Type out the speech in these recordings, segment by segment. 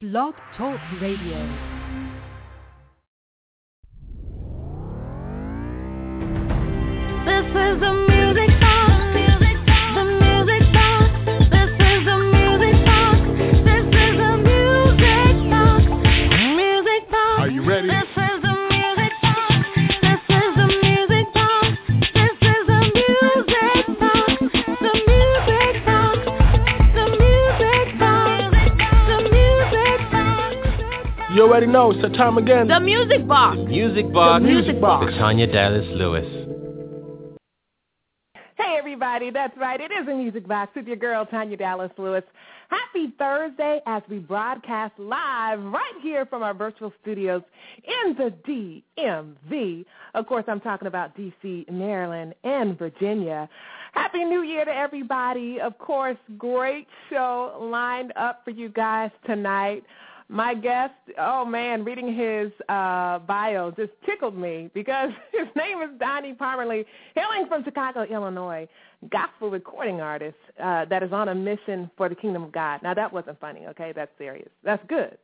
Blog Talk Radio. This is the You already know it's the time again. The music box. Music Box. The Music Box. With Tanya Dallas Lewis. Hey everybody, that's right. It is a music box with your girl Tanya Dallas Lewis. Happy Thursday as we broadcast live right here from our virtual studios in the DMV. Of course, I'm talking about DC, Maryland, and Virginia. Happy New Year to everybody. Of course, great show lined up for you guys tonight. My guest, oh man, reading his uh, bio just tickled me because his name is Donny Pomerlee, hailing from Chicago, Illinois, gospel recording artist uh, that is on a mission for the kingdom of God. Now that wasn't funny, okay? That's serious. That's good.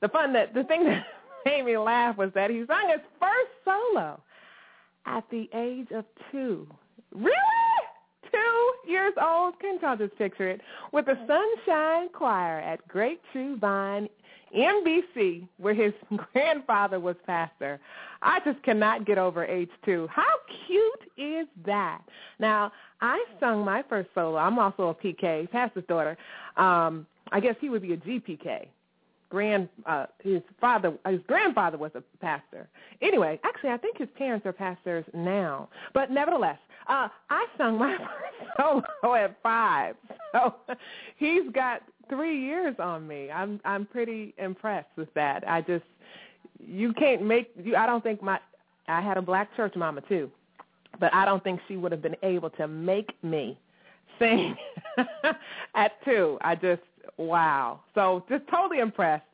The fun that the thing that made me laugh was that he sung his first solo at the age of two. Really? Two years old? Can y'all just picture it? With the Sunshine Choir at Great True Vine MBC, where his grandfather was pastor. I just cannot get over age two. How cute is that? Now, I sung my first solo. I'm also a PK, pastor's daughter. Um, I guess he would be a GPK. Grand, uh, his father, his grandfather was a pastor. Anyway, actually, I think his parents are pastors now. But nevertheless, uh, I sung my first solo at five. So he's got three years on me. I'm I'm pretty impressed with that. I just you can't make you. I don't think my I had a black church mama too, but I don't think she would have been able to make me sing at two. I just wow. So just totally impressed.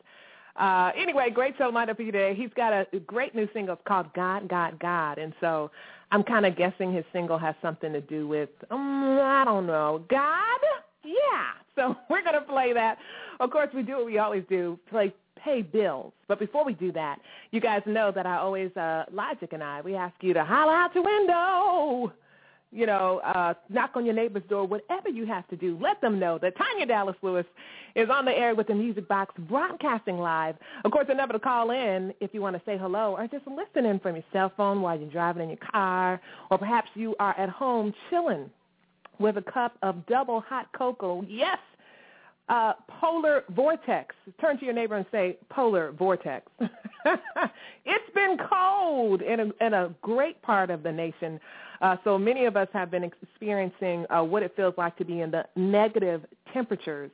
Uh, anyway, great show lined up for you today. He's got a great new single called God, God, God. And so I'm kind of guessing his single has something to do with, um, I don't know, God? Yeah. So we're going to play that. Of course, we do what we always do, play pay bills. But before we do that, you guys know that I always, uh, Logic and I, we ask you to holler out your window you know, uh, knock on your neighbor's door, whatever you have to do, let them know that Tanya Dallas Lewis is on the air with the Music Box broadcasting live. Of course, remember to call in if you want to say hello or just listen in from your cell phone while you're driving in your car, or perhaps you are at home chilling with a cup of double hot cocoa. Yes, uh, polar vortex. Turn to your neighbor and say, polar vortex. it's been cold in a, in a great part of the nation. Uh, so many of us have been experiencing uh, what it feels like to be in the negative temperatures.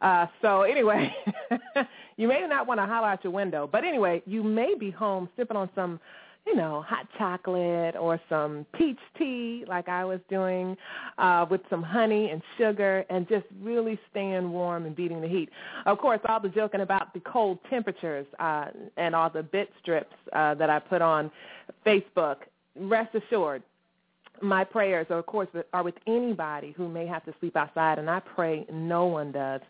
Uh, so anyway, you may not want to holler out your window, but anyway, you may be home sipping on some, you know, hot chocolate or some peach tea like I was doing uh, with some honey and sugar and just really staying warm and beating the heat. Of course, all the joking about the cold temperatures uh, and all the bit strips uh, that I put on Facebook, rest assured, my prayers, of course, are with anybody who may have to sleep outside, and I pray no one does,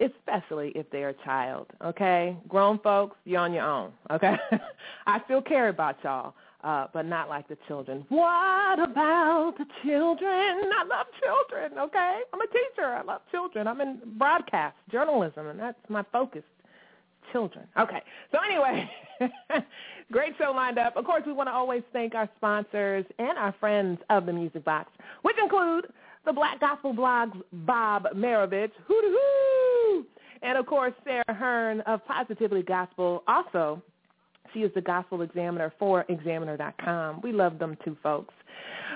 especially if they're a child. Okay, grown folks, you're on your own. Okay, I still care about y'all, uh, but not like the children. What about the children? I love children. Okay, I'm a teacher. I love children. I'm in broadcast journalism, and that's my focus children. Okay. So anyway, great show lined up. Of course, we want to always thank our sponsors and our friends of the Music Box, which include the Black Gospel Blog's Bob Marovich, hoo hoo and of course Sarah Hearn of Positively Gospel. Also, she is the Gospel Examiner for Examiner.com. We love them too, folks.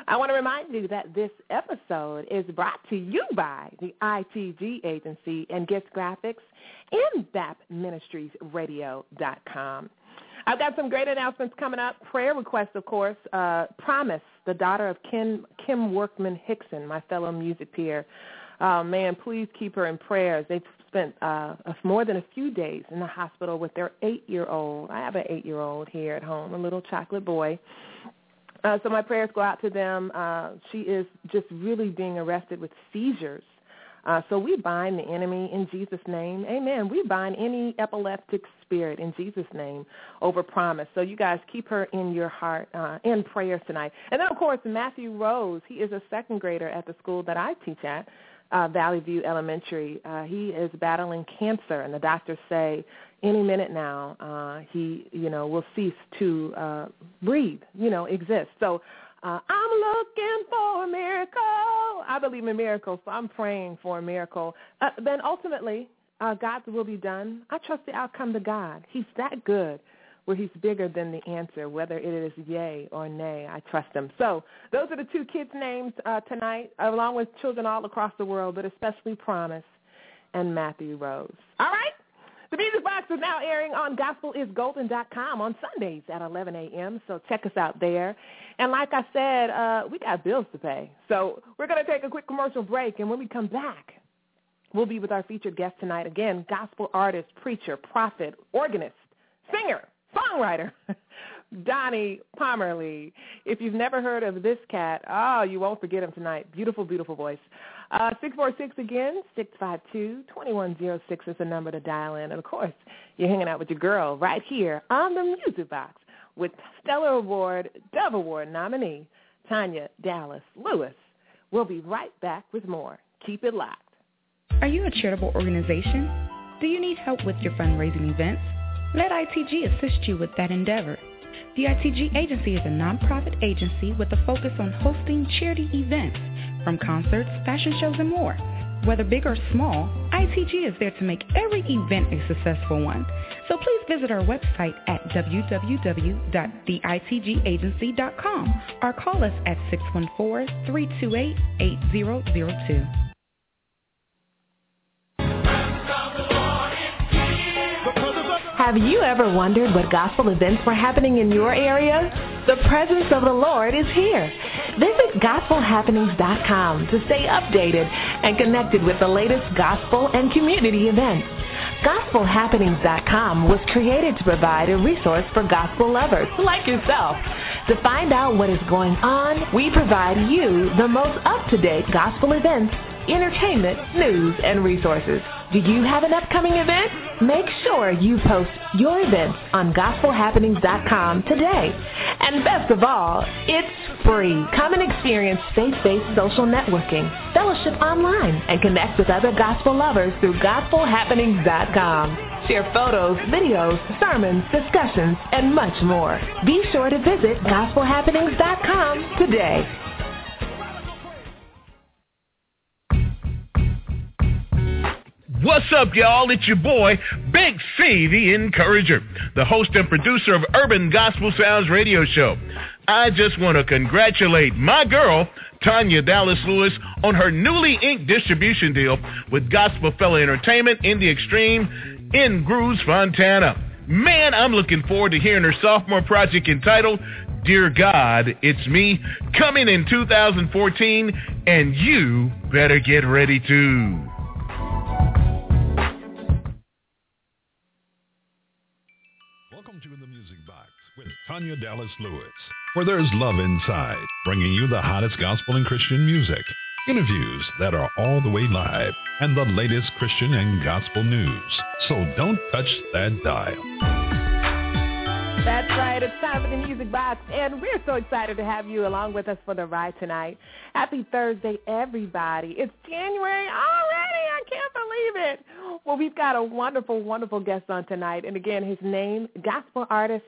I want to remind you that this episode is brought to you by the ITG Agency and Gifts Graphics and BapMinistriesRadio.com. I've got some great announcements coming up. Prayer requests, of course. Uh, Promise, the daughter of Kim, Kim Workman Hickson, my fellow music peer. Uh, man, please keep her in prayers. They've spent uh, more than a few days in the hospital with their eight-year-old. I have an eight-year-old here at home, a little chocolate boy. Uh, so my prayers go out to them. Uh, she is just really being arrested with seizures Uh, so we bind the enemy in Jesus' name. Amen. We bind any epileptic spirit in Jesus' name over promise. So you guys keep her in your heart, uh, in prayers tonight. And then, of course, Matthew Rose. He is a second grader at the school that I teach at, uh, Valley View Elementary. Uh, he is battling cancer, and the doctors say any minute now uh, he, you know, will cease to uh, breathe, you know, exist. So uh, I'm looking for a miracle. I believe in miracles, so I'm praying for a miracle. Uh, then ultimately, uh, God's will be done. I trust the outcome to God. He's that good where he's bigger than the answer, whether it is yay or nay. I trust him. So those are the two kids' names uh, tonight, along with children all across the world, but especially Promise and Matthew Rose. All right? The Music Box is now airing on gospelisgolden.com on Sundays at 11 a.m., so check us out there. And like I said, uh, we got bills to pay. So we're going to take a quick commercial break, and when we come back, we'll be with our featured guest tonight. Again, gospel artist, preacher, prophet, organist, singer, songwriter, Donny Pomerlee. If you've never heard of this cat, oh, you won't forget him tonight. Beautiful, beautiful voice. Uh, 646 again, 652-2106 is the number to dial in. And, of course, you're hanging out with your girl right here on the Music Box with Stellar Award, Dove Award nominee, Tanya Dallas Lewis. We'll be right back with more. Keep it locked. Are you a charitable organization? Do you need help with your fundraising events? Let ITG assist you with that endeavor. The ITG Agency is a nonprofit agency with a focus on hosting charity events, from concerts, fashion shows, and more. Whether big or small, ITG is there to make every event a successful one. So please visit our website at www.theitgagency.com or call us at 614-328-8002. Have you ever wondered what gospel events were happening in your area? The presence of the Lord is here. Visit gospelhappenings.com to stay updated and connected with the latest gospel and community events. GospelHappenings.com was created to provide a resource for gospel lovers like yourself. To find out what is going on, we provide you the most up-to-date gospel events, entertainment, news, and resources. Do you have an upcoming event? Make sure you post your events on gospelhappenings.com today. And best of all, it's free. Come and experience faith-based social networking, fellowship online, and connect with other gospel lovers through gospelhappenings.com. Share photos, videos, sermons, discussions, and much more. Be sure to visit gospelhappenings.com today. What's up, y'all? It's your boy, Big C, the Encourager, the host and producer of Urban Gospel Sounds radio show. I just want to congratulate my girl, Tanya Dallas Lewis, on her newly inked distribution deal with Gospel Fella Entertainment in the Extreme in Grooves, Fontana. Man, I'm looking forward to hearing her sophomore project entitled Dear God, It's Me, coming in 2014, and you better get ready too. Tanya Dallas Lewis, where there's love inside, bringing you the hottest gospel and Christian music, interviews that are all the way live, and the latest Christian and gospel news. So don't touch that dial. That's right. It's time for the Music Box, and we're so excited to have you along with us for the ride tonight. Happy Thursday, everybody. It's January already. I can't believe it. Well, we've got a wonderful, wonderful guest on tonight, and again, his name, gospel artist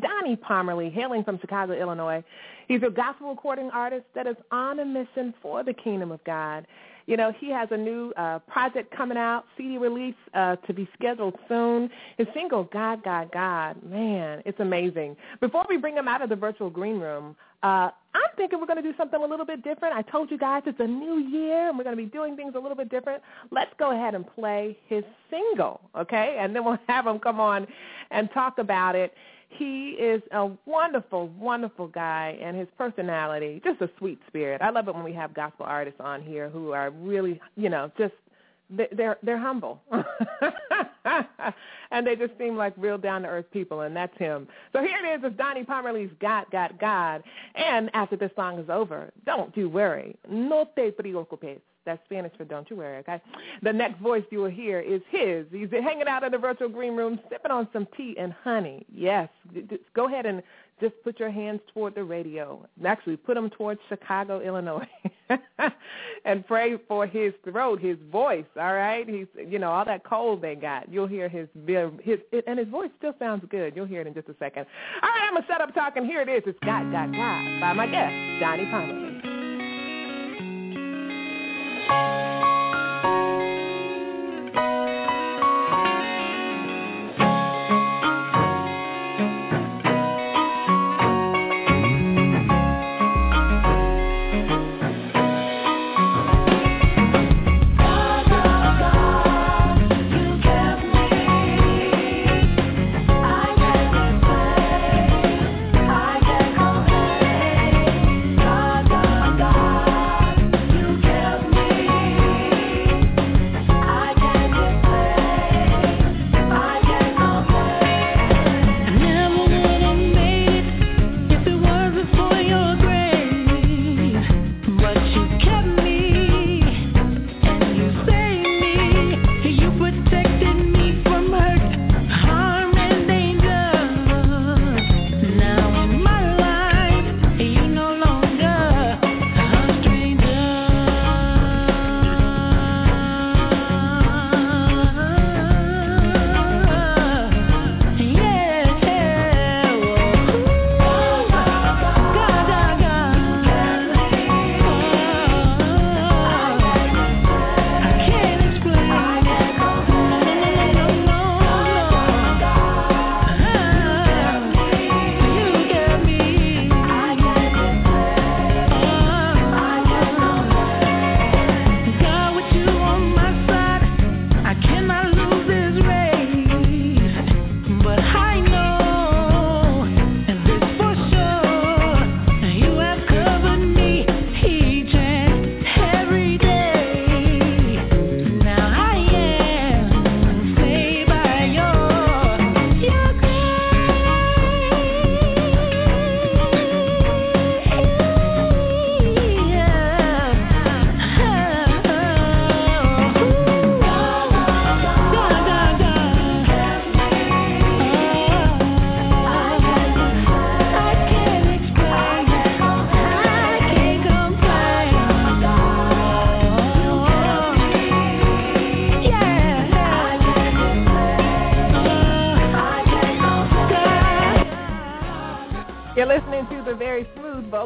Donny Pomerlee, hailing from Chicago, Illinois. He's a gospel recording artist that is on a mission for the kingdom of God. You know, he has a new uh, project coming out, CD release uh, to be scheduled soon. His single, God, God, God, man, it's amazing. Before we bring him out of the virtual green room, uh, I'm thinking we're going to do something a little bit different. I told you guys it's a new year, and we're going to be doing things a little bit different. Let's go ahead and play his single, okay? And then we'll have him come on and talk about it. He is a wonderful, wonderful guy, and his personality, just a sweet spirit. I love it when we have gospel artists on here who are really, you know, just they're they're humble, and they just seem like real down to earth people, and that's him. So here it is, it's Donny Pomerlee's "God, God, God," and after this song is over, don't you worry, no te preocupes. That's Spanish for don't you worry, okay? The next voice you will hear is his. He's hanging out in the virtual green room, sipping on some tea and honey. Yes, go ahead and just put your hands toward the radio. Actually, put them towards Chicago, Illinois, and pray for his throat, his voice. All right, he's you know all that cold they got. You'll hear his his and his voice still sounds good. You'll hear it in just a second. All right, I'm gonna set up talking. Here it is. It's God, God, God by my guest Donny Pomerlee.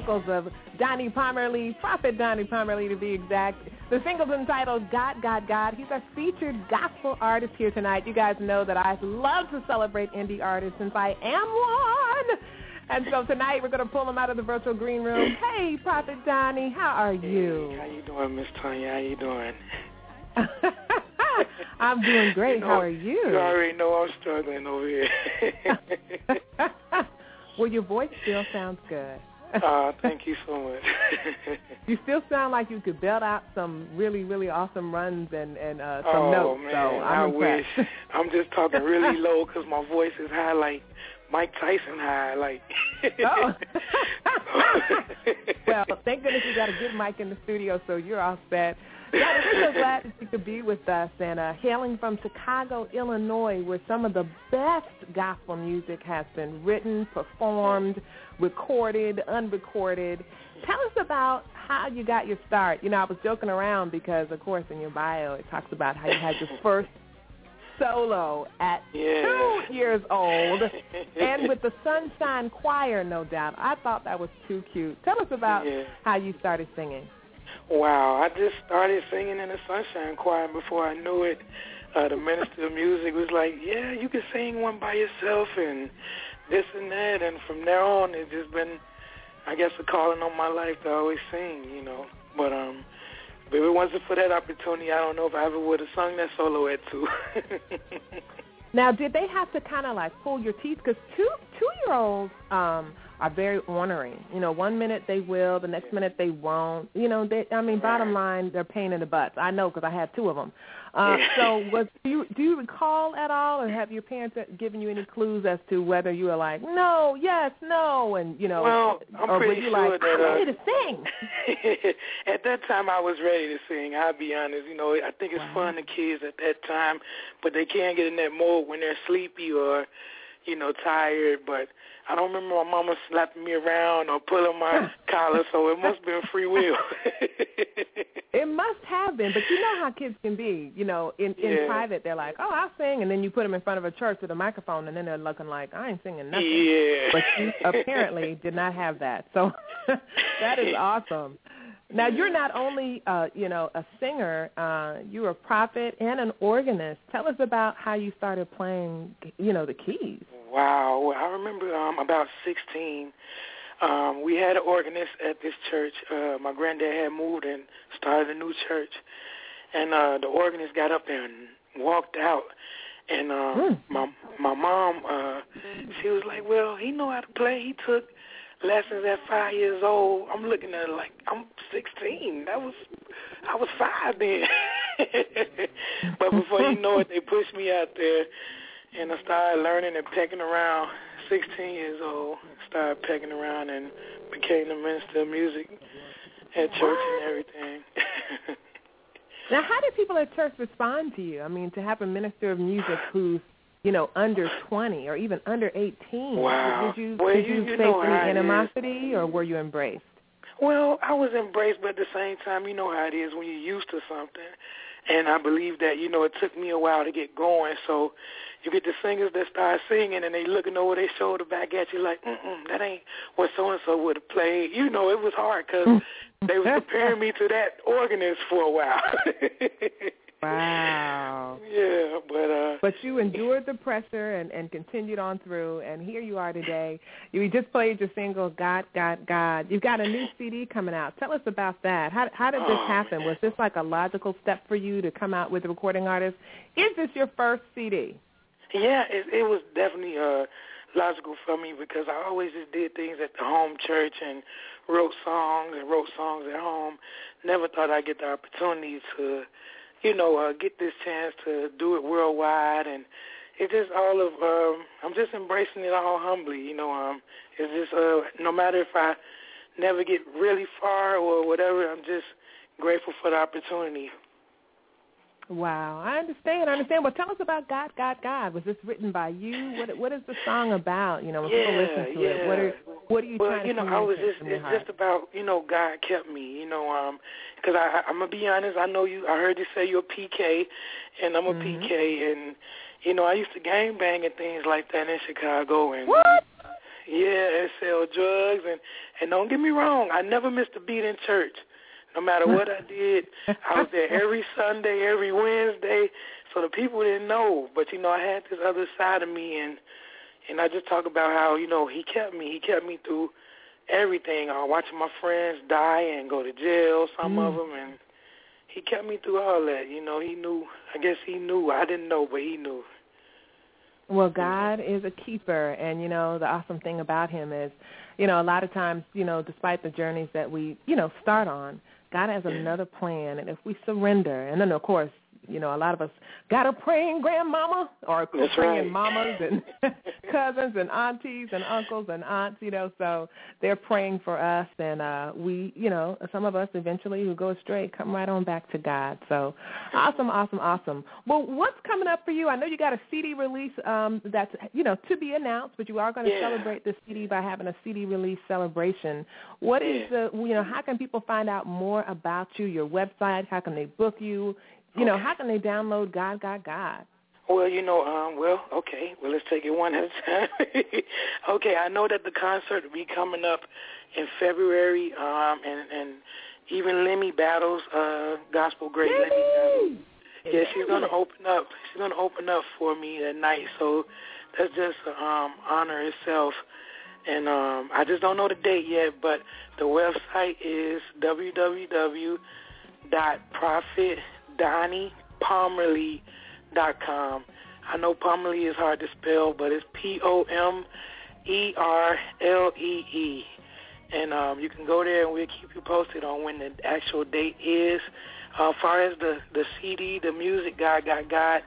Vocals of Donny Pomerlee, Prophet Donny Pomerlee to be exact. The single's entitled God, God, God. He's our featured gospel artist here tonight. You guys know that I love to celebrate indie artists since I am one. And so tonight we're going to pull him out of the virtual green room. Hey, Prophet Donny, how are you? Hey, how you doing, Miss Tanya? How you doing? I'm doing great. You know, how are you? You already know I'm struggling over here. well, your voice still sounds good. uh, thank you so much. you still sound like you could belt out some really, really awesome runs and and uh, some oh, notes. man, so I'm I impressed. wish. I'm just talking really low because my voice is high, like Mike Tyson high, like. oh. well, thank goodness you got a good mic in the studio, so you're all set. Yeah, we're so glad that you could be with us and uh, hailing from Chicago, Illinois, where some of the best gospel music has been written, performed, recorded, unrecorded. Tell us about how you got your start. You know, I was joking around because, of course, in your bio it talks about how you had your first solo at Yeah. two years old and with the Sunshine Choir, no doubt. I thought that was too cute. Tell us about Yeah. how you started singing. Wow, I just started singing in the Sunshine Choir before I knew it. Uh, the minister of music was like, "Yeah, you can sing one by yourself," and this and that. And from there on, it's just been, I guess, a calling on my life to always sing, you know. But um, if it wasn't for that opportunity, I don't know if I ever would have sung that solo at two. Now, did they have to kind of like pull your teeth? Because two two year olds um, are very ornery. You know, one minute they will, the next minute they won't. You know, they, I mean, bottom line, they're pain in the butts. I know because I had two of them. Uh, so, was do you do you recall at all, or have your parents given you any clues as to whether you were like, no, yes, no, and you know, Well, I'm or were pretty you sure like, that, I'm uh, ready to sing? at that time, I was ready to sing. I'll be honest. You know, I think it's fun to kids at that time, but they can't get in that mode when they're sleepy or, you know, tired. But I don't remember my mama slapping me around or pulling my collar, so it must have been free will. It must have been, but you know how kids can be. You know, in in Yeah. private, they're like, "Oh, I'll sing," and then you put them in front of a church with a microphone, and then they're looking like, "I ain't singing nothing." Yeah. But you apparently did not have that, so that is awesome. Now you're not only, uh, you know, a singer. Uh, you're a prophet and an organist. Tell us about how you started playing, you know, the keys. Wow. Well, I remember um about 16. Um, we had an organist at this church. Uh, my granddad had moved and started a new church, and uh, the organist got up there and walked out. And um, my my mom, uh, she was like, "Well, he know how to play. He took lessons at five years old." I'm looking at her like, "I'm 16. That was I was five then." but before you know it, they pushed me out there and I started learning and pecking around. 16 years old, started pecking around and became the minister of music at church and everything. Now, how did people at church respond to you? I mean, to have a minister of music who's, you know, under 20 or even under 18. Wow. Did you Well, did you- you, you face any animosity or were you embraced? well, I was embraced, but at the same time, you know how it is when you're used to something. And I believe that, you know, it took me a while to get going. So you get the singers that start singing and they looking over their shoulder back at you like, mm-mm, that ain't what so-and-so would have played. You know, it was hard because they was comparing me to that organist for a while. Wow. Yeah, but uh But you endured the pressure and, and continued on through, and here you are today. You just played your single, God, God, God. You've got a new CD coming out. Tell us about that. How, how did this Oh, happen? Was this like a logical step for you to come out with a recording artist? Is this your first CD? Yeah, it, it was definitely uh, logical for me because I always just did things at the home church and wrote songs and wrote songs at home. Never thought I'd get the opportunity to, you know, uh, get this chance to do it worldwide. And it's just all of, um, I'm just embracing it all humbly. You know, um, it's just uh, no matter if I never get really far or whatever, I'm just grateful for the opportunity. Wow, I understand. I understand. Well, tell us about God, God, God. Was this written by you? What What is the song about? You know, when people listen to it, what are What are you well, trying you to know, I was just it's heart? just about you know God kept me. You know, um, because I I'm gonna be honest. I know you. I heard you say you're a PK, and I'm a Mhm. PK, and you know I used to gang bang and things like that in Chicago, and What? yeah, and sell drugs, and and don't get me wrong, I never missed a beat in church. No matter what I did, I was there every Sunday, every Wednesday. So the people didn't know, but you know I had this other side of me, and and I just talk about how you know he kept me. He kept me through everything. Uh, watching my friends die and go to jail, some of Mm. them, and he kept me through all that. You know, he knew. I guess he knew. I didn't know, but he knew. Well, God is a keeper, and you know the awesome thing about Him is, you know, a lot of times, you know, despite the journeys that we, you know, start on, God has another plan, and if we surrender, and then of course, you know, a lot of us got a praying grandmama or praying right. mamas and cousins and aunties and uncles and aunts, you know, so they're praying for us, and uh we, you know, some of us eventually who go astray come right on back to God. So awesome, awesome, awesome. Well, what's coming up for you? I know you got a CD release um that's you know to be announced, but you are going to Yeah. celebrate the CD by having a CD release celebration. What is Yeah. the you know how can people find out more about you? Your website? How can they book you? You know, how can they download God, God, God? Well, you know, um, well, okay. Well, let's take it one at a time. okay, I know that the concert will be coming up in February, um, and and even Lemmie Battles, uh, gospel great Lemmie Battles. Yeah, she's gonna open up. She's gonna open up for me that night. So that's just um, honor itself. And um, I just don't know the date yet, but the website is www.prophetdonnypomerlee.com. I know Pomerlee is hard to spell, but it's P O M E R L E E. And um, you can go there and we'll keep you posted on when the actual date is. Uh, as far as the, the CD, the music God Got God,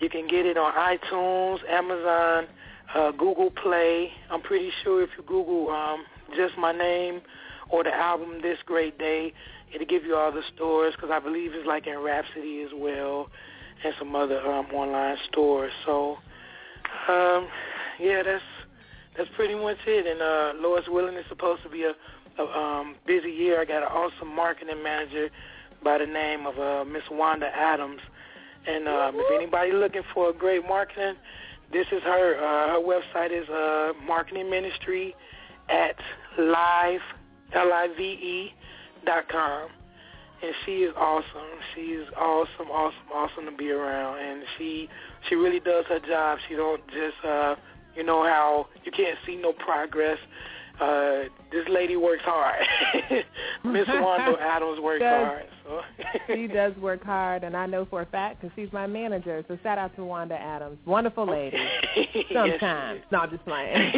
you can get it on iTunes, Amazon, uh, Google Play. I'm pretty sure if you Google um, just my name or the album This Great Day, it'll give you all the stores because I believe it's like in Rhapsody as well and some other um, online stores. So, um, yeah, that's that's pretty much it. And uh, Lois Willing is supposed to be a, a um, busy year. I got an awesome marketing manager by the name of uh, Miss Wanda Adams. And um, if anybody looking for a great marketing, this is her. Uh, her website is uh, marketing ministry at live l i v e dot com. And she is awesome. She is awesome, awesome, awesome to be around. And she she really does her job. She don't just uh, you know how you can't see no progress. Uh, this lady works hard. Miss Wanda Adams works Does. hard. So. she does work hard, and I know for a fact because she's my manager. So shout out to Wanda Adams, wonderful lady. Sometimes, no, I'm just playing.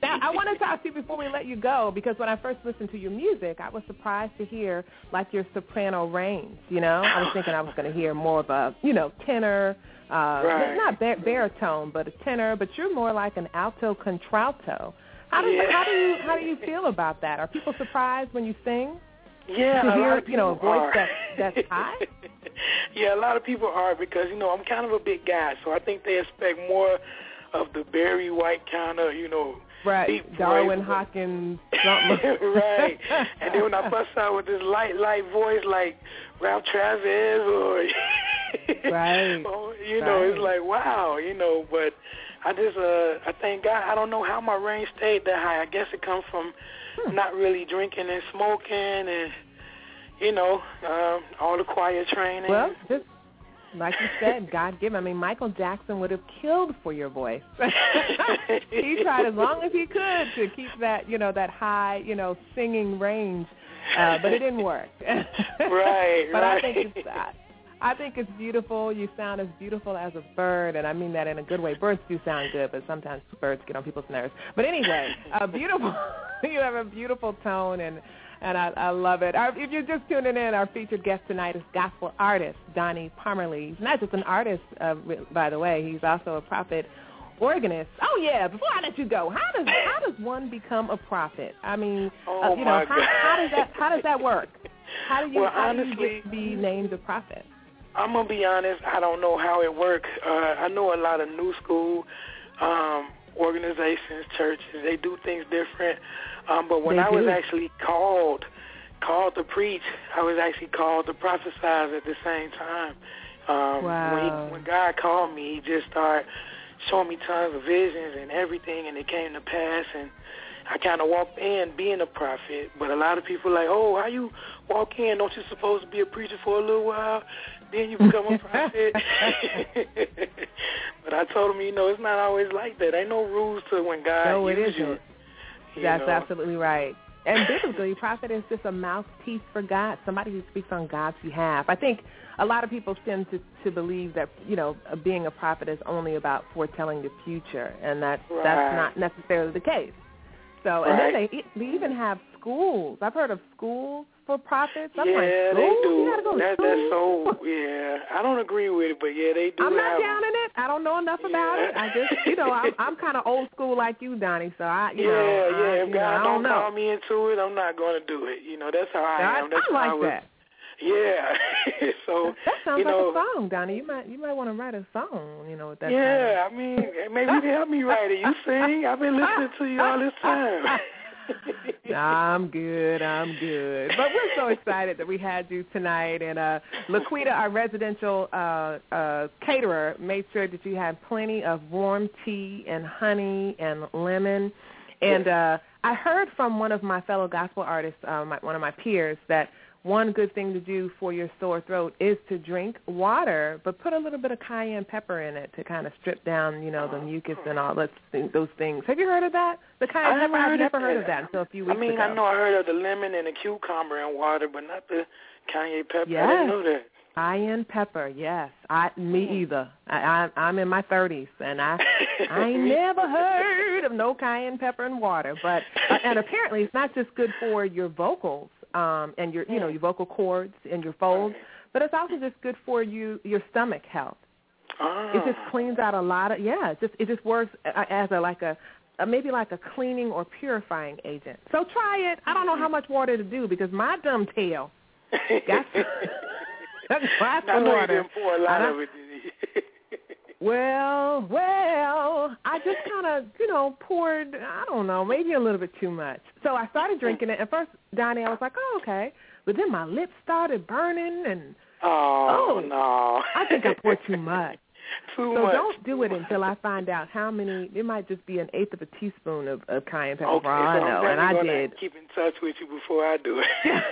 now, I want to talk to you before we let you go because when I first listened to your music, I was surprised to hear like your soprano range. You know, I was thinking I was going to hear more of a you know tenor. Uh, Right. not bar- baritone, but a tenor. But you're more like an alto contralto. How do Yeah. how do you how do you feel about that? Are people surprised when you sing? Yeah, to hear, you know, a voice that that's high. yeah, a lot of people are because you know I'm kind of a big guy, so I think they expect more of the Barry White kind of you know Right, Darwin voice. Hawkins, right. And then when I bust out with this light, light voice like Ralph Travis or, Right. or you know, it's like wow, you know. But I just, uh, I thank God. I don't know how my range stayed that high. I guess it comes from Hmm. not really drinking and smoking and you know, um, all the choir training. Well, just like you said, God given. I mean, Michael Jackson would have killed for your voice. he tried as long as he could to keep that, you know, that high, you know, singing range, uh, but it didn't work. Right, but I think it's. I, I think it's beautiful. You sound as beautiful as a bird, and I mean that in a good way. Birds do sound good, but sometimes birds get on people's nerves. But anyway, uh, beautiful. you have a beautiful tone, and and I, I love it. Our, if you're just tuning in, our featured guest tonight is gospel artist Donny Pomerlee. He's not just an artist, uh, by the way. He's also a prophet organist. Oh yeah. Before I let you go, how does how does one become a prophet? I mean, Oh, uh, you know, how, how does that how does that work? How do you Well, how do you honestly- get to be named a prophet? I'm gonna be honest. I don't know how it works. Uh, I know a lot of new school um, organizations, churches. They do things different. Um, but when They I was actually called, called to preach, I was actually called to prophesize at the same time. Um, Wow. When, he, when God called me, He just started showing me tons of visions and everything, and it came to pass. And I kind of walked in being a prophet, but a lot of people like, oh, how you walk in? Don't you supposed to be a preacher for a little while? Then you become a prophet. but I told him, you know, it's not always like that. Ain't no rules to when God No, it uses isn't. you. you That's know. absolutely right. And biblically, prophet is just a mouthpiece for God, somebody who speaks on God's behalf. I think a lot of people tend to, to believe that, you know, being a prophet is only about foretelling the future, and that's, Right. that's not necessarily the case. So, and then they, they even have schools. I've heard of schools for prophets. I'm yeah, like, they do. Go that, that's so. Yeah, I don't agree with it, but yeah, they do. I'm not down in it. I don't know enough about Yeah. it. I just, you know, I'm, I'm kind of old school like you, Donny. So I, you yeah, know, yeah. I, if God know, don't don't call me into it, I'm not going to do it. You know, that's how I, I, am. That's I how like I was, that. Yeah. so That sounds you like a song, Donny. You might you might want to write a song, you know, with that. yeah. I mean, maybe you can help me write it. You sing. I've been listening to you all this time. I'm good. I'm good. But we're so excited that we had you tonight, and uh, Laquita, our residential uh, uh, caterer, made sure that you had plenty of warm tea and honey and lemon. And uh, I heard from one of my fellow gospel artists, uh, my, one of my peers, that one good thing to do for your sore throat is to drink water, but put a little bit of cayenne pepper in it to kind of strip down, you know, the mucus and all those those things. Have you heard of that? The cayenne I pepper. I've never heard of that until a few I weeks mean, ago. I know I heard of the lemon and the cucumber and water, but not the cayenne pepper. I Yes. didn't know that. Cayenne pepper, yes. I me either. I, I I'm in my thirties and I I ain't never heard of no cayenne pepper and water. But uh, and apparently it's not just good for your vocals um and your you know your vocal cords and your folds, but it's also just good for you your stomach health. It just Ah. cleans out a lot of yeah. It just it just works as a like a, a maybe like a cleaning or purifying agent. So try it. I don't know how much water to do because my dumb tail got glass I of know you water. didn't pour a lot of it. Well, well, I just kind of, you know, poured, I don't know, maybe a little bit too much. So I started drinking it. At first, Donny, I was like, oh, okay. But then my lips started burning, and oh, Oh. no. I think I poured too much. Too so much. don't do it until I find out how many. It might just be an eighth of a teaspoon of, of cayenne pepper. Okay, all I so know, I'm and I did. keep in touch with you before I do it.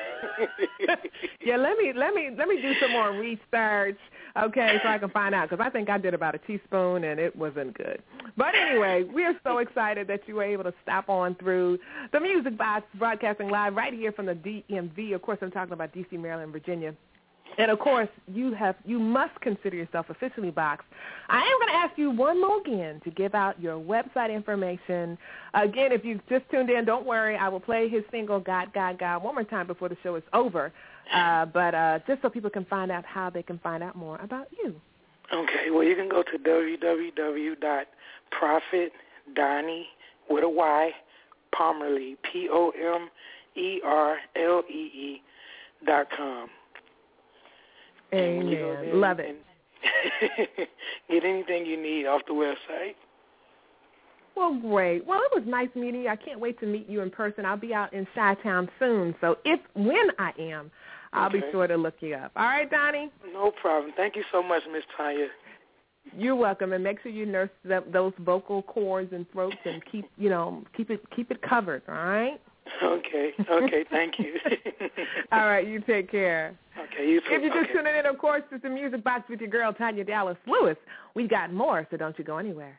yeah, let me let me let me do some more research, okay, so I can find out because I think I did about a teaspoon and it wasn't good. But anyway, we are so excited that you were able to stop on through the Music Box, broadcasting live right here from the DMV. Of course, I'm talking about D.C., Maryland, Virginia. And of course, you have you must consider yourself officially boxed. I am going to ask you one more again to give out your website information. Again, if you've just tuned in, don't worry. I will play his single "God, God, God" one more time before the show is over. Uh, but uh, just so people can find out how they can find out more about you. Okay, well, you can go to www.prophetdonny with a Y, Pomerlee, P-O-M-E-R-L-E-E dot com. And when you go Amen. there, Love it. Get anything you need off the website. Well, great. Well, it was nice meeting you. I can't wait to meet you in person. I'll be out in Chi-Town soon. So if when I am, I'll be sure to look you up. All right, Donny? No problem. Thank you so much, Miss Tanya. You're welcome, and make sure you nurse th those vocal cords and throats, and keep you know keep it keep it covered. All right. Okay, okay, thank you. all right. You take care. Okay, you too. If you're just okay. tuning in, of course, it's the Music Box with your girl Tanya Dallas Lewis. We got more, so don't you go anywhere.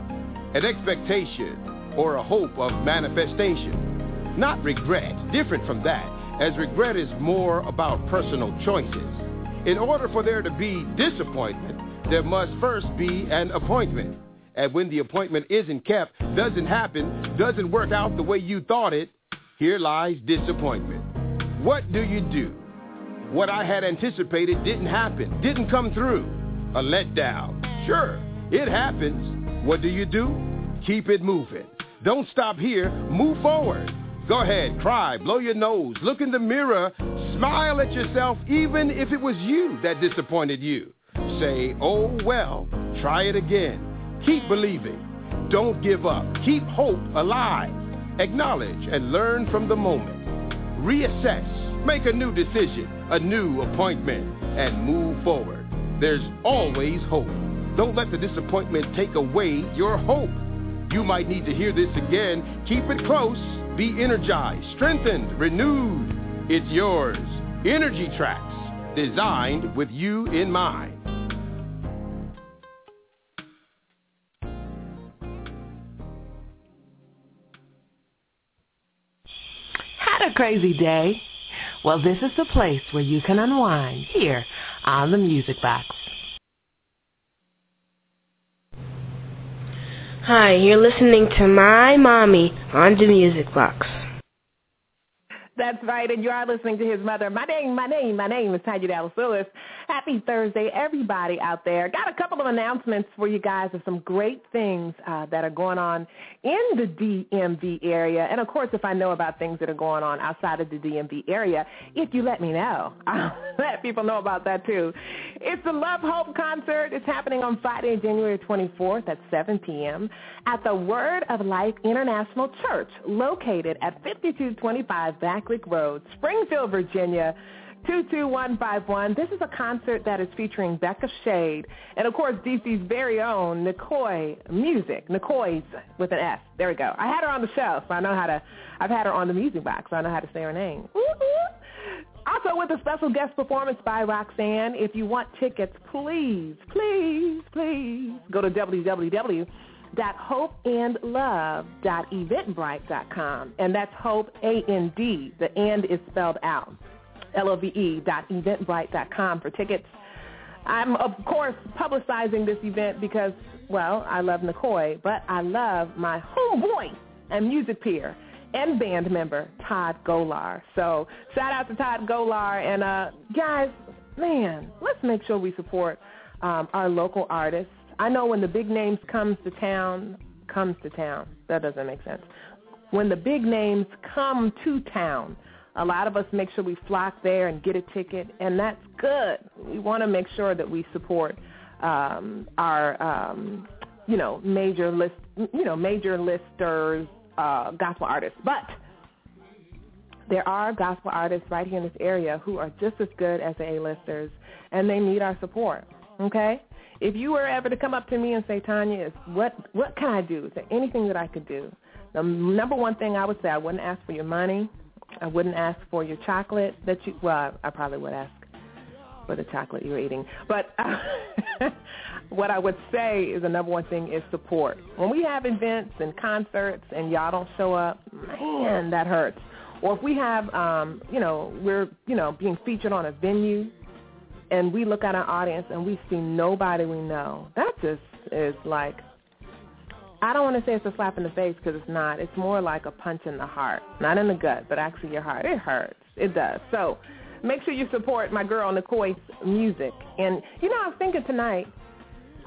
an expectation, or a hope of manifestation. Not regret, different from that, as regret is more about personal choices. In order for there to be disappointment, there must first be an appointment. And when the appointment isn't kept, doesn't happen, doesn't work out the way you thought it, here lies disappointment. What do you do? What I had anticipated didn't happen, didn't come through. A letdown. Sure, it happens. What do you do? Keep it moving. Don't stop here. Move forward. Go ahead, cry, blow your nose, look in the mirror, smile at yourself even if it was you that disappointed you. Say, oh well, try it again. Keep believing. Don't give up. Keep hope alive. Acknowledge and learn from the moment. Reassess. Make a new decision, a new appointment, and move forward. There's always hope. Don't let the disappointment take away your hope. You might need to hear this again. Keep it close. Be energized, strengthened, renewed. It's yours. Energy Tracks, designed with you in mind. Had a crazy day? Well, this is the place where you can unwind here on the Music Box. Hi, you're listening to My Mommy on the Music Box. That's right, and you are listening to his mother. My name, my name, my name is Tanya Dallas Lewis. Happy Thursday, everybody out there. Got a couple of announcements for you guys of some great things uh, that are going on in the DMV area. And of course, if I know about things that are going on outside of the DMV area, if you let me know, I'll let people know about that too. It's the Love Hope concert. It's happening on Friday, January 24th at 7 p.m. at the Word of Life International Church, located at 5225 Backlick Road, Springfield, Virginia. 22151. This is a concert that is featuring Becca Shade and, of course, DC's very own Nikoi Music. Nikoi's with an S. There we go. I had her on the show, so I know how to, I've had her on the music box, so I know how to say her name. Also with a special guest performance by Roxanne. If you want tickets, please, please, please go to www.hopeandlove.eventbrite.com. And that's hope, A-N-D. The and is spelled out. L-O-V-E dot eventbrite.com for tickets. I'm, of course, publicizing this event because, well, I love Nikoi, but I love my homeboy and music peer and band member Todd Golar. So shout out to Todd Golar. And uh, guys, man, let's make sure we support um, our local artists. I know when the big names comes to town, comes to town. That doesn't make sense. When the big names come to town, a lot of us make sure we flock there and get a ticket, and that's good. We want to make sure that we support um, our, um, you know, major list, you know, major listers, uh, gospel artists. But there are gospel artists right here in this area who are just as good as the A-listers, and they need our support. Okay? If you were ever to come up to me and say, Tanya, what what can I do? Is there anything that I could do? The number one thing I would say, I wouldn't ask for your money. I wouldn't ask for your chocolate that you. Well, I probably would ask for the chocolate you're eating, but uh, what I would say is the number one thing is support. When we have events and concerts and y'all don't show up, man, that hurts. Or if we have, um, you know, we're, you know, being featured on a venue and we look at our audience and we see nobody we know, that just is like, I don't want to say it's a slap in the face because it's not. It's more like a punch in the heart. Not in the gut, but actually your heart. It hurts. It does. So make sure you support my girl Nikoi's music. And, you know, I was thinking tonight,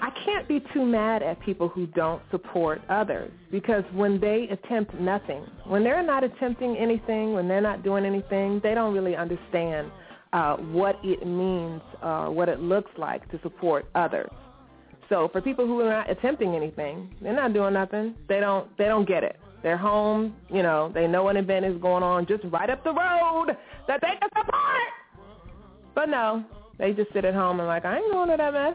I can't be too mad at people who don't support others because when they attempt nothing, when they're not attempting anything, when they're not doing anything, they don't really understand uh, what it means, uh, what it looks like to support others. So for people who are not attempting anything, they're not doing nothing. They don't they don't get it. They're home, you know, they know an event is going on just right up the road that they can support. But no, they just sit at home and like, I ain't going to that mess.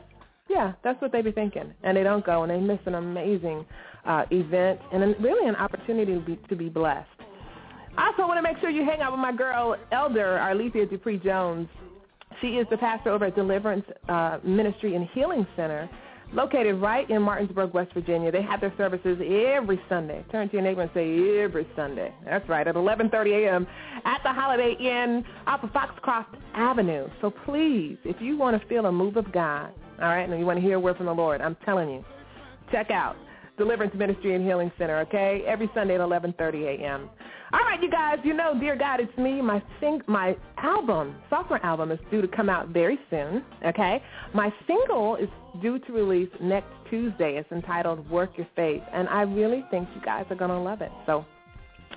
Yeah, that's what they be thinking. And they don't go and they miss an amazing uh, event and an, really an opportunity to be, to be blessed. Also want to make sure you hang out with my girl, Elder Arlethea Dupree Jones. She is the pastor over at Deliverance uh, Ministry and Healing Center located right in Martinsburg, West Virginia. They have their services every Sunday. Turn to your neighbor and say every Sunday. That's right, at 11:30 a.m. at the Holiday Inn off of Foxcroft Avenue. So please, if you want to feel a move of God, all right, and you want to hear a word from the Lord, I'm telling you, check out Deliverance Ministry and Healing Center, okay? Every Sunday at 11:30 a.m. All right, you guys, you know, dear God, it's me. My sing, my album, sophomore album, is due to come out very soon. Okay, my single is due to release next Tuesday. It's entitled "Work Your Faith," and I really think you guys are gonna love it. So,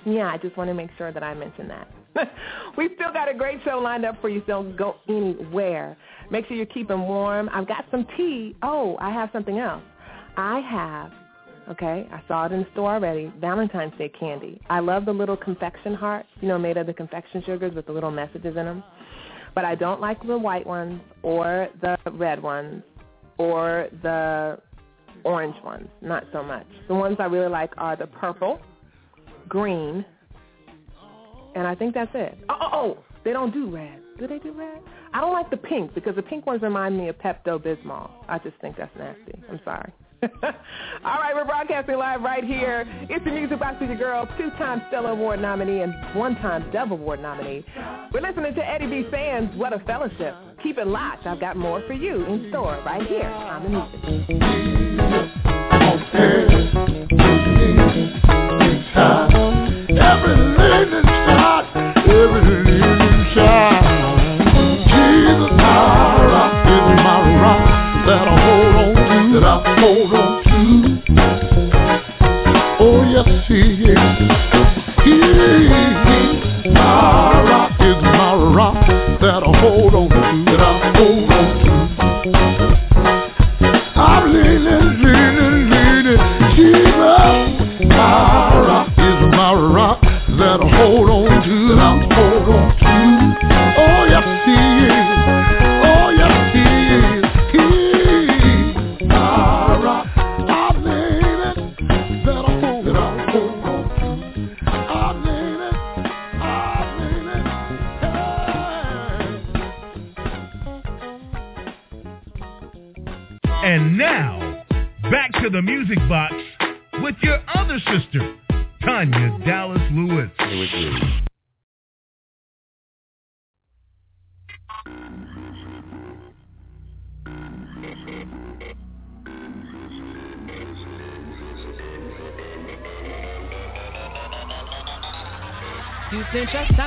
yeah, I just want to make sure that I mention that. We've still got a great show lined up for you, so don't go anywhere. Make sure you're keeping warm. I've got some tea. Oh, I have something else. I have okay? I saw it in the store already. Valentine's Day candy. I love the little confection hearts, you know, made of the confection sugars with the little messages in them. But I don't like the white ones or the red ones or the orange ones, not so much. The ones I really like are the purple, green, and I think that's it. Oh, oh, oh, they don't do red. Do they do red? I don't like the pink because the pink ones remind me of Pepto-Bismol. I just think that's nasty. I'm sorry. All right, we're broadcasting live right here. It's the Music Box with your girl, two-time Stellar Award nominee and one-time Dove Award nominee. We're listening to Eddie B. Sands, What a Fellowship. Keep it locked. I've got more for you in store right here on the music. Every You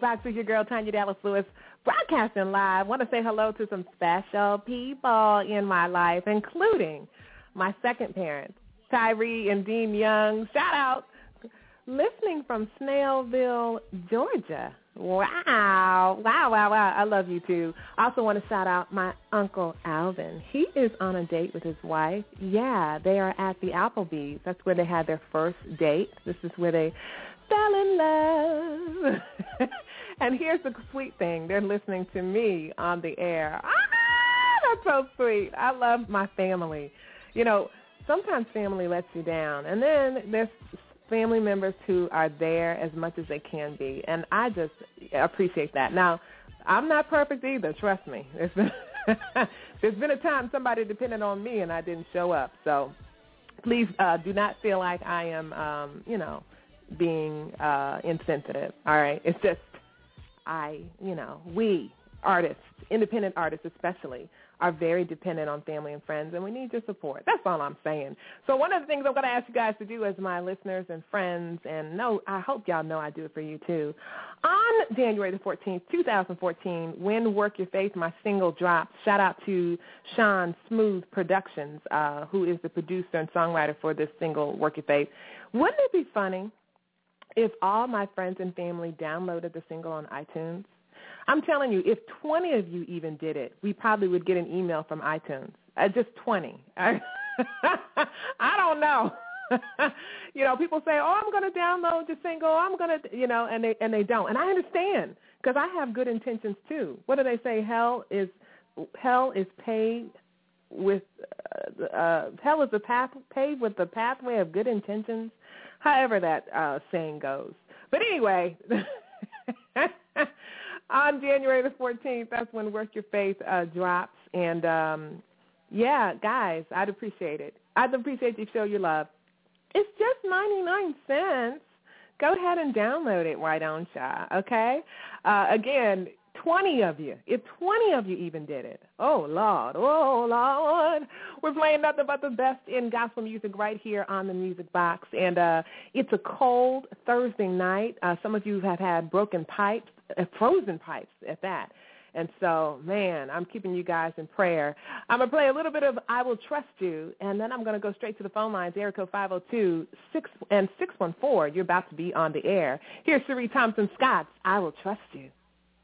Box with your girl Tanya Dallas Lewis, broadcasting live. Want to say hello to some special people in my life, including my second parents, Tyree and Dean Young. Shout out, listening from Snellville, Georgia. Wow, wow, wow, wow. I love you too. Also want to shout out my uncle Alvin. He is on a date with his wife. Yeah, they are at the Applebee's. That's where they had their first date. This is where they fell in love. and here's the sweet thing. They're listening to me on the air. Ah, that's so sweet. I love my family. You know, sometimes family lets you down. And then there's family members who are there as much as they can be. And I just appreciate that. Now, I'm not perfect either, trust me. There's been, there's been a time somebody depended on me and I didn't show up. So please uh, do not feel like I am, um, you know, being uh, insensitive. All right, it's just I, you know, we artists, independent artists especially, are very dependent on family and friends, and we need your support. That's all I'm saying. So one of the things I'm going to ask you guys to do as my listeners and friends, and no, I hope y'all know I do it for you too. On January the 14th, 2014, when Work Your Faith, my single dropped, shout out to Sean Smooth Productions, uh, who is the producer and songwriter for this single, Work Your Faith. Wouldn't it be funny if all my friends and family downloaded the single on iTunes? I'm telling you, if 20 of you even did it, we probably would get an email from iTunes. Uh, just 20. I, don't know. you know, people say, "Oh, I'm going to download the single. I'm going to," you know, and they and they don't. And I understand because I have good intentions too. What do they say? Hell is hell is paved with uh, uh, hell is the path paved with the pathway of good intentions. However that uh, saying goes. But anyway. on January the 14th, that's when Work Your Faith uh, drops. And, um, yeah, guys, I'd appreciate it. I'd appreciate you show your love. It's just 99 cents. Go ahead and download it, why don't ya? Okay? Uh, again, 20 of you, if 20 of you even did it, oh, Lord, oh, Lord. We're playing nothing but the best in gospel music right here on the Music Box. And uh, it's a cold Thursday night. Uh, some of you have had broken pipes, uh, frozen pipes at that. And so, man, I'm keeping you guys in prayer. I'm going to play a little bit of I Will Trust You, and then I'm going to go straight to the phone lines, Erico 502 6 and 614. You're about to be on the air. Here's Cherie Thompson Scott's I Will Trust You.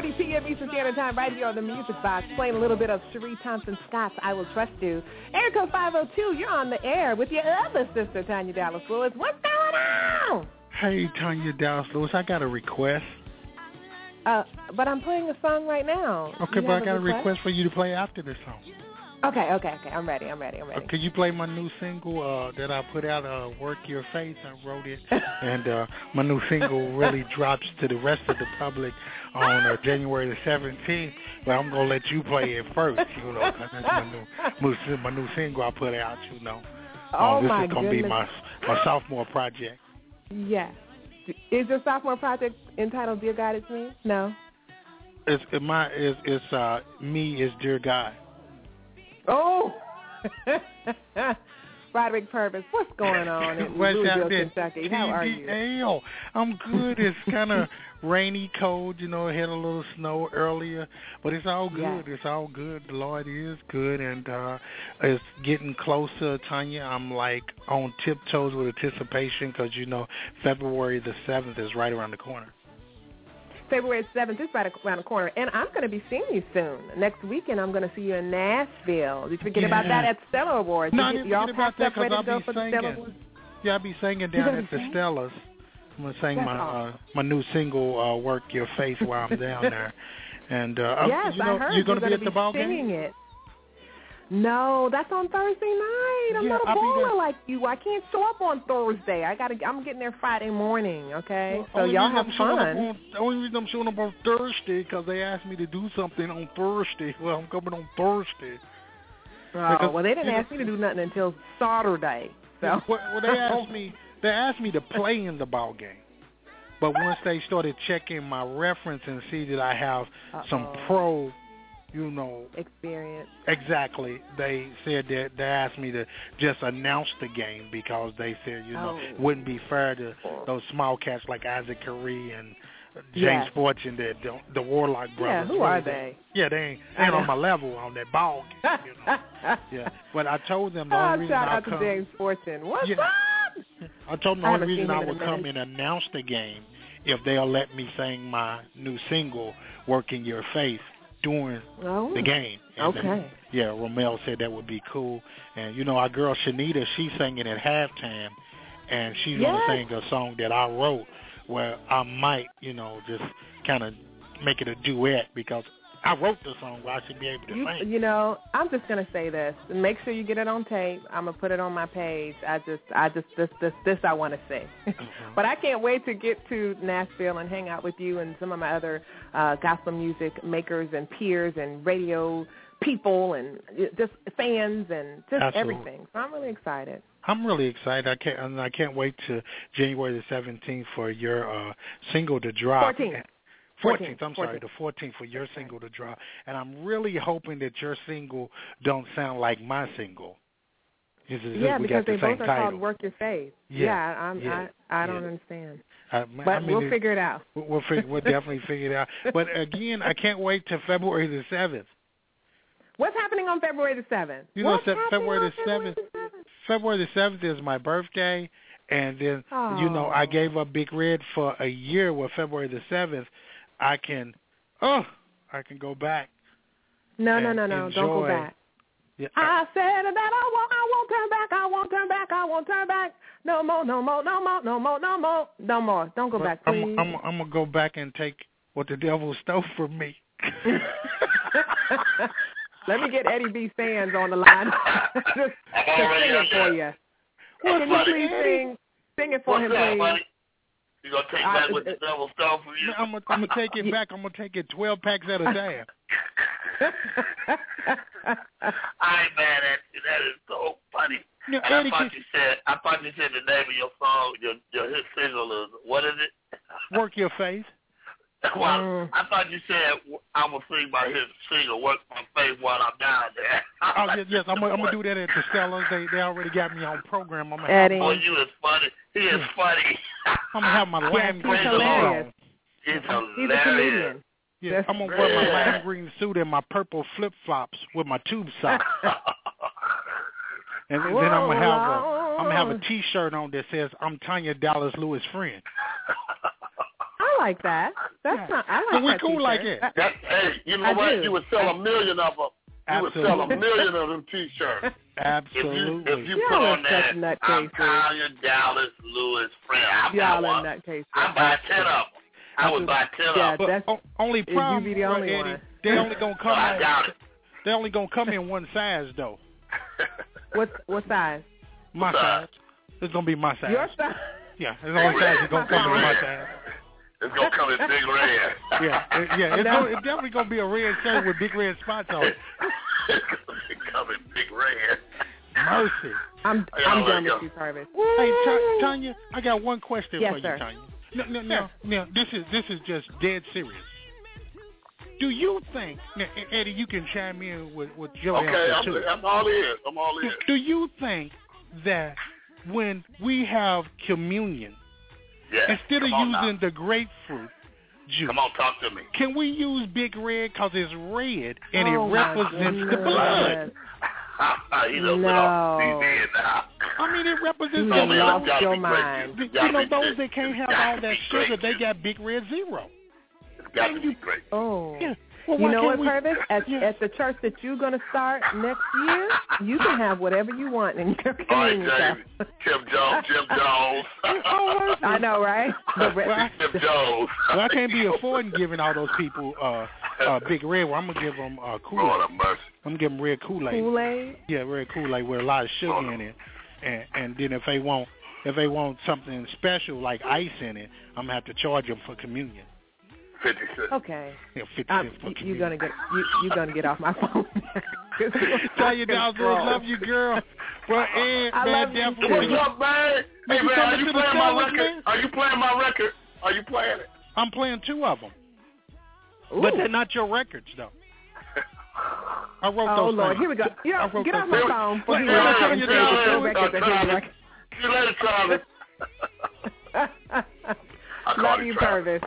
6.40 p.m. Eastern Standard Time right here on the Music Box, playing a little bit of Cherie Thompson Scott's I Will Trust You. Code 502, you're on the air with your other sister, Tanya Dallas Lewis. What's going on? Hey, Tanya Dallas Lewis, I got a request. Uh, but I'm playing a song right now. Okay, You but I got a request for you to play after this song. Okay, okay, okay. I'm ready. I'm ready. I'm Uh, ready. could you play my new single uh, that I put out, uh, Work Your Face? I wrote it, and uh, my new single really drops to the rest of the public on uh, January the 17th. But I'm gonna let you play it first, you know, 'cause that's my new, new my new single I put out, you know. Oh, Uh, this my is gonna be my my sophomore project. Yes. Is your sophomore project entitled Dear God It's Me? No. It's it, my it's, it's uh me is dear God. Oh. Broderick Purvis, what's going on in West Louisville, Kentucky? How are you? I'm good. It's kind of rainy, cold. You know, had a little snow earlier, but it's all good. Yeah. It's all good. The Lord is good, and uh it's getting closer, Tanya. I'm like on tiptoes with anticipation because you know February the seventh is right around the corner. February 7th is right around the corner, and I'm going to be seeing you soon. Next weekend, I'm going to see you in Nashville. Did you forget about that at Stellar Awards? No, I didn't y'all forget about that because I'll be for the Stellar singing. Yeah, I'll be singing down at the? Stellas. I'm gonna sing That's my uh, my new single, uh, "Work Your Face," while I'm down there. And uh, yes, you know, I heard you're gonna you're be at the ball game. singing it. No, that's on Thursday night. I'm Yeah, not a baller like you. I can't show up on Thursday. I gotta. I'm getting there Friday morning. Okay, so y'all have I'm up fun. on- the only reason I'm showing up on Thursday because they asked me to do something on Thursday. Well, I'm coming on Thursday. Oh, because, well, they didn't you know- ask me to do nothing until Saturday. So Well, well, they asked me. They asked me to play in the ball game, but once they started checking my reference and see that I have some Uh-oh. pro, you know, experience. Exactly. They said that they asked me to just announce the game because they said, you know, Oh. wouldn't be fair to those small cats like Isaac Carree and James Yes. Fortune, the, the the Warlock brothers. Yeah, who are they? Yeah, they ain't, they ain't on my level on that ball game. You know? yeah, but I told them the Oh, only reason shout I out to come. James Fortune. What's Yeah. up? I told them the only reason I him in a would come minute. and announce the game if they'll let me sing my new single, "Work in Your Face," during Oh. the game. And uh, Okay. then- yeah, Romel said that would be cool. And you know, our girl Shanita, she's singing at halftime, and she's Yes. gonna sing a song that I wrote, where I might, you know, just kind of make it a duet because I wrote the song where I should be able to You, sing. you know, I'm just gonna say this. Make sure you get it on tape. I'm gonna put it on my page. I just, I just, this, this, this, I want to say. Mm-hmm. but I can't wait to get to Nashville and hang out with you and some of my other uh, gospel music makers and peers and radio people and just fans and just Absolutely. everything. So I'm really excited. I'm really excited. I can't, and I can't wait to January the 17th for your uh, single to drop. 14th. 14th, I'm sorry, the 14th for your single to drop. And I'm really hoping that your single don't sound like my single. Yeah, we because got the they both are title. called Work Your Face. Yeah, I'm, yeah, I, I don't yeah. understand. I, But I mean, we'll figure it out. We'll, we'll, fig- we'll definitely figure it out. But again, I can't wait till February the 7th. What's happening on February the seventh? You know, What's Fe- happening February on the seventh. February the seventh is my birthday, and then you know I gave up Big Red for a year. With February the seventh, I can, oh, I can go back. No, no, and no, no. Don't go back. Yeah, I said that I won't, I won't turn back. I won't turn back. I won't turn back. No more, no more, no more, no more, no more, no more. Don't go but back, please. I'm, I'm, I'm gonna go back and take what the devil stole from me. Let me get Eddie B. Sands on the line just to sing it for you. Can you please up, sing, sing it for What's him, up, please? buddy? You gonna take Uh, back it- what the devil stole from you? I'm gonna, I'm gonna take it back. I'm gonna take it twelve packs at a time. I ain't mad at you. That is so funny. Yeah, and I thought you said I thought you said the name of your song, your your hit single is what is it? Work your face. well, Mm. I thought you said I'm gonna sing my hit single, work my face while I'm down there. Oh yes, yes. I'm gonna, I'm gonna do that at the Stellars. They they already got me on program. I'm gonna have Boy, you is funny. He is funny. I'm gonna have my Yes, lime green suit on. He's He's hilarious. comedian. Yeah, I'm gonna wear my Yeah. lime green suit and my purple flip flops with my tube socks, and then, then I'm gonna have a I'm gonna have a T-shirt on that says "I'm Tanya Dallas Lewis friend." I like that. That's not. I like So we cool like t-shirt. it. That, hey, you know I what? do. You would sell a million of them. You would sell a million of them T-shirts. If you Absolutely. if you Y'all put on that, such nutcases. I'm Tanya Dallas Lewis friend. I buy Y'all are one. nutcases. I buy ten of them. I would buy ten Yeah, of them. that's O- only you problem, be the only Eddie, one. they only gonna come I in. doubt it. They only gonna come in one size though. what what size? My What size. size? It's gonna be my size. Your size. Yeah, it's the only size that's gonna come in my size. It's gonna come in big red. Yeah, it- yeah. It's, gonna, it's definitely gonna be a red shirt with big red spots on it. it's come in big red. Mercy. I'm I'm done with you, Purvis. Hey, Ta- Tanya, I got one question Yes, for you, sir. Tanya. No, no, no, no. This is this is just dead serious. Do you think, now, Eddie? You can chime in with with your Okay, answer I'm, too. I'm all in. I'm all in. Do you think that when we have communion, Yeah. instead of Come on using now. the grapefruit juice, Come on, talk to me. can we use big red because it's red and Oh, it my represents the blood? he done No. I mean, it represents You the blood. lost gotta your mind. great. You know, those that can't have Gotta all that great, sugar, they got big red zero. It's got to be great. Oh. Yeah. Well, You know can't what, we- Purvis? At, Yeah. at the church that you're going to start next year, you can have whatever you want in your All right, communion Jamie. cup. Jim Jones. Jim Jones. I know, right? The Well, I- Jim Jones. Well, I can't be affording giving all those people uh, uh, big red. Well, I'm gonna give them uh, Kool Lord Aid. have mercy. I'm gonna give them red Kool Aid. Kool-Aid. Yeah, red Kool Aid with a lot of sugar in it. And and then if they want if they want something special like ice in it, I'm gonna have to charge them for communion. 50 cents. Okay. Yeah, fifty Um, cents for you, you're gonna get you, you're gonna get off my phone. Tell you down, love you, girl. Well, Ed, I man, love you, definitely. What's up, man? Hey, you man, are you playing my record? me? Are you playing my record? Are you playing it? I'm playing two of them, Ooh. but they're not your records though. I wrote Oh those Lord, things. here we go. You I know, wrote get off my things. phone before Wait, he wait, runs wait, out and wait, says wait, it's your wait, record that wait, his wait. record. See you later, Charlie. I call Love him you, Travis.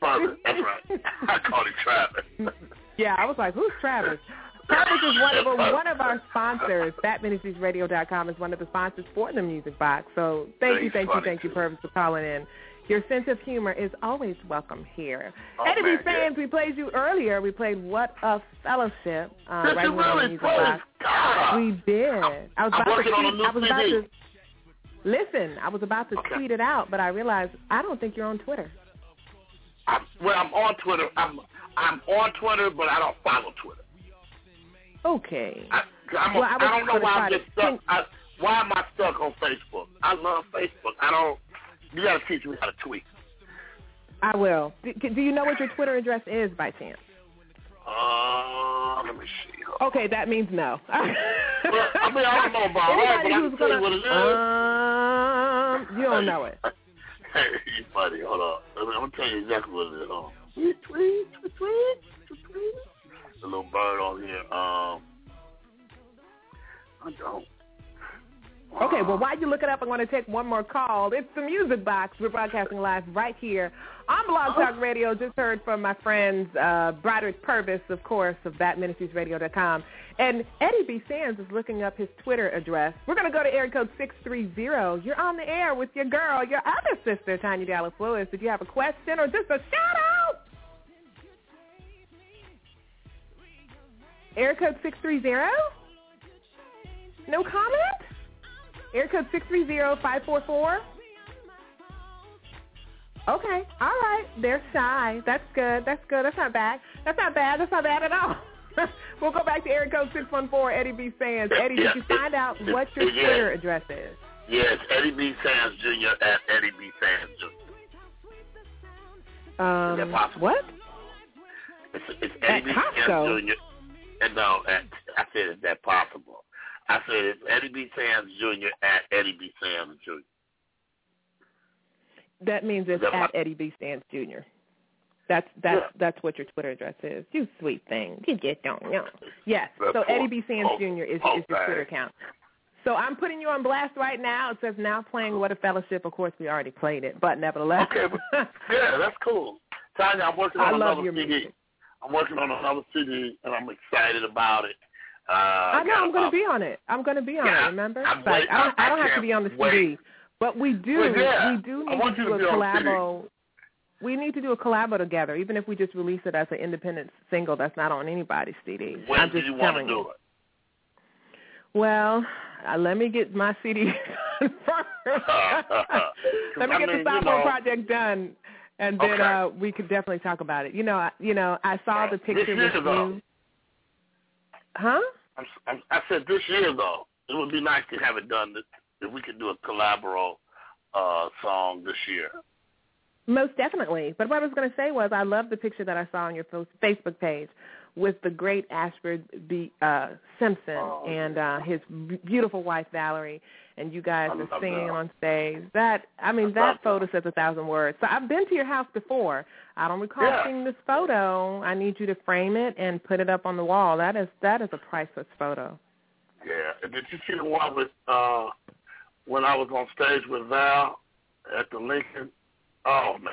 Travis, That's right. I called him Travis. Yeah, I was like, who's Travis? Travis is one of one of our sponsors. ThatMinitiesRadio.com is one of the sponsors for the Music Box. So thank you, thank you, thank you. Purvis, for calling in. Your sense of humor is always welcome here. Oh, Eddie man, fans, we played you earlier. We played What a Fellowship uh, Did right here on the really Music? Box. God. We did. I was I'm about to on a tweet- I was about to listen. I was about to Okay. tweet it out, but I realized I don't think you're on Twitter. I'm, well, I'm on Twitter. I'm I'm on Twitter, but I don't follow Twitter. Okay. I, I'm Well, a, I I, don't know why I'm just stuck. I, why am I stuck on Facebook? I love Facebook. I don't. You got to teach me how to tweet. I will. Do, do you know what your Twitter address is by chance? Uh, let me see. Okay, that means no. Well, I mean, I don't know about that, but I can tell gonna, you what it is. Um, you don't know it. Hey, you funny. Hold on. I'm gonna tell you exactly what it is. Hold on. Tweet, tweet, tweet, tweet. The little bird on here. Um, I don't. Okay, well, while you look it up, I'm going to take one more call. It's the Music Box. We're broadcasting live right here on Blog Talk Radio. Just heard from my friends uh, Broderick Purvis, of course, of ThatMinitiesRadio.com. And Eddie B. Sands is looking up his Twitter address. We're going to go to area code 630. You're on the air with your girl, your other sister, Tanya Dallas Lewis. Did you have a question or just a shout-out? Area code 630? No comment? Air code 630-544. Okay, all right. They're shy. That's good. That's good. That's not bad. That's not bad. That's not bad at all. we'll go back to area code 614, Eddie B. Sands. Eddie, did you find out what your Yeah. Twitter address is? Yes, Eddie B. Sands Jr. at Eddie B. Sands Jr. Um, that possible? What? It's, it's At Eddie B. Sands Jr. And no, at, I said is that possible? I said it's Eddie B. Sands Jr. at Eddie B. Sands Jr. That means it's That at Eddie B. Sands Jr. That's that's Yeah. that's what your Twitter address is. You sweet thing. You just don't know. Yes. That So Eddie B. Sands Jr. is, is your Twitter account. So I'm putting you on blast right now. It says now playing What a Fellowship. Of course, we already played it, but nevertheless. Okay, but yeah, that's cool. Tanya, I'm working I on love another your CD. music. I'm working on another CD, and I'm excited about it. Uh, I know I'm going to be on it. I'm going to be on Yeah, it. Remember? I'm Like, wait- I don't, I I don't have to be on the wait. But we do Well, yeah, we do need to do a be on the CD. collabo. we need to do a collabo together, even if we just release it as an independent single that's not on anybody's CD. When I'm do just you want to telling do you. it? Well, uh, let me get my CD done first. let me I get mean, the you sophomore know- project done, and then Okay. uh we could definitely talk about it. You know, I, you know, I saw the This picture year, with though. you. Huh? I'm, I'm, I said this year though, it would be nice to have it done. If we could do a collaboro uh, song this year. Most definitely. But what I was going to say was I love the picture that I saw on your Facebook page with the great Ashford B. Uh, Simpson Oh, and uh, his beautiful wife Valerie, and you guys I are singing that. on stage. That I mean, I that photo says a thousand words. So I've been to your house before. I don't recall Yeah. seeing this photo. I need you to frame it and put it up on the wall. That is that is a priceless photo. Yeah. And did you see the one with uh, when I was on stage with Val at the Lincoln? Oh man.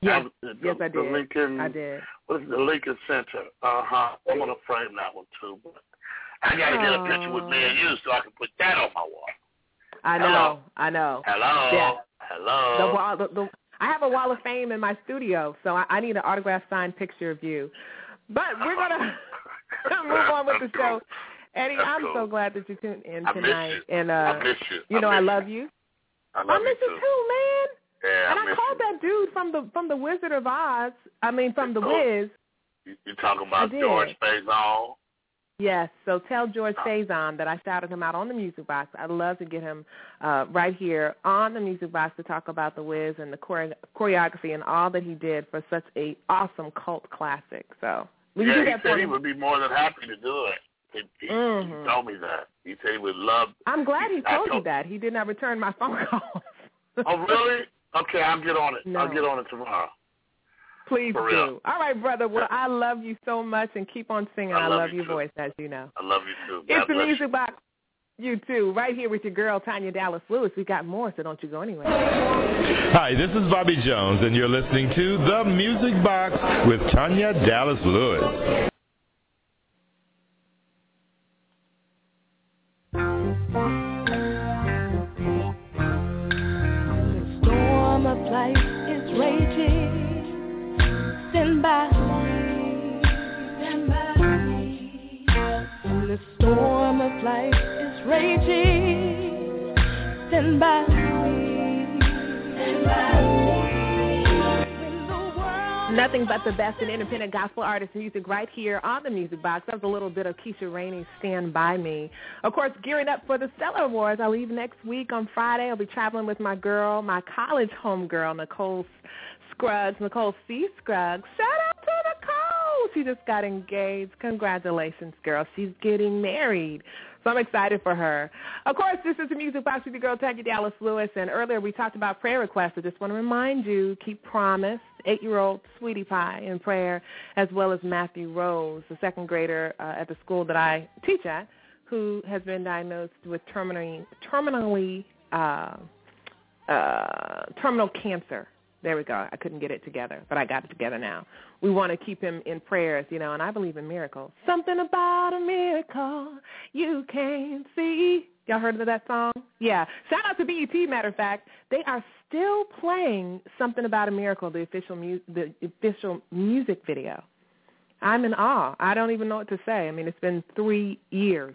Yes, was- the, yes, I the did. Lincoln. I did. What is it, the Lincoln Center? Uh huh. I'm gonna frame that one too. But I gotta get a picture with me and you so I can put that on my wall. I know. Hello. I know. Hello. Yeah. Hello. The wall, the, the, I have a wall of fame in my studio, so I, I need an autograph signed picture of you. But we're gonna move on with the show. Eddie, I'm so glad that you tuned in I tonight, you. and uh, I miss you. you know I miss love you. I I love miss you you too. too, man. Yeah, and I I called that dude from the from the Wizard of Oz. I mean, from the. Wiz. you. You talking about. George Faison? Yes, so tell George Faison that I shouted him out on the music box. I'd love to get him uh, right here on the music box to talk about the Wiz and the chore- choreography and all that he did for such a awesome cult classic. So you yeah, do he said for he would be more than happy to do it. He, he, Mhm. he told me that. He said he would love. I'm glad he I told you that. He did not return my phone calls. Oh, really? Okay, I'll get on it. No. I'll get on it tomorrow. Please For do. real. All right, brother. Well, I love you so much, and keep on singing. I I, love love you your too. voice, as you know. I love you too. It's the music you. box. You too, right here with your girl Tanya Dallas Lewis. We got more, so don't you go anywhere. Hi, this is Bobby Jones, and you're listening to The Music Box with Tanya Dallas Lewis. Me. Stand by me. When the storm of life is raging. Stand by me. Stand by me. Nothing but the best in independent gospel artist music right here on the Music Box. That was a little bit of Keisha Rainey's Stand By Me. Of course, gearing up for the Stellar Awards. I leave next week on Friday. I'll be traveling with my girl, my college homegirl, Nicole Scruggs, Nicole C. Scruggs. Shout out to Nicole. She just got engaged. Congratulations, girl. She's getting married. So I'm excited for her. Of course, this is the Music Box with your girl, Tanya Dallas Lewis. And earlier we talked about prayer requests. I just want to remind you, keep promise, eight-year-old Sweetie Pie in prayer, as well as Matthew Rose, the second grader uh, at the school that I teach at, who has been diagnosed with terminally, terminally uh, uh, terminal cancer. There we go. I couldn't get it together, but I got it together now. We want to keep him in prayers, you know, and I believe in miracles. Something about a miracle you can't see. Y'all heard of that song? Yeah. Shout out to BET, matter of fact. They are still playing Something About a Miracle, the official, mu- the official music video. I'm in awe. I don't even know what to say. I mean, it's been three years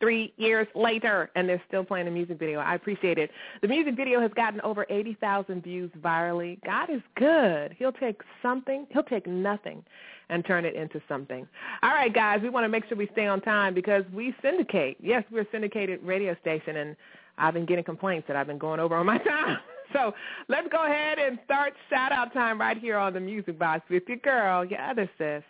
three years later, and they're still playing the music video. I appreciate it. The music video has gotten over 80,000 views virally. God is good. He'll take something, he'll take nothing and turn it into something. All right, guys, we want to make sure we stay on time because we syndicate. Yes, we're a syndicated radio station, and I've been getting complaints that I've been going over on my time. So let's go ahead and start shout-out time right here on the Music Box with your girl, your other sis,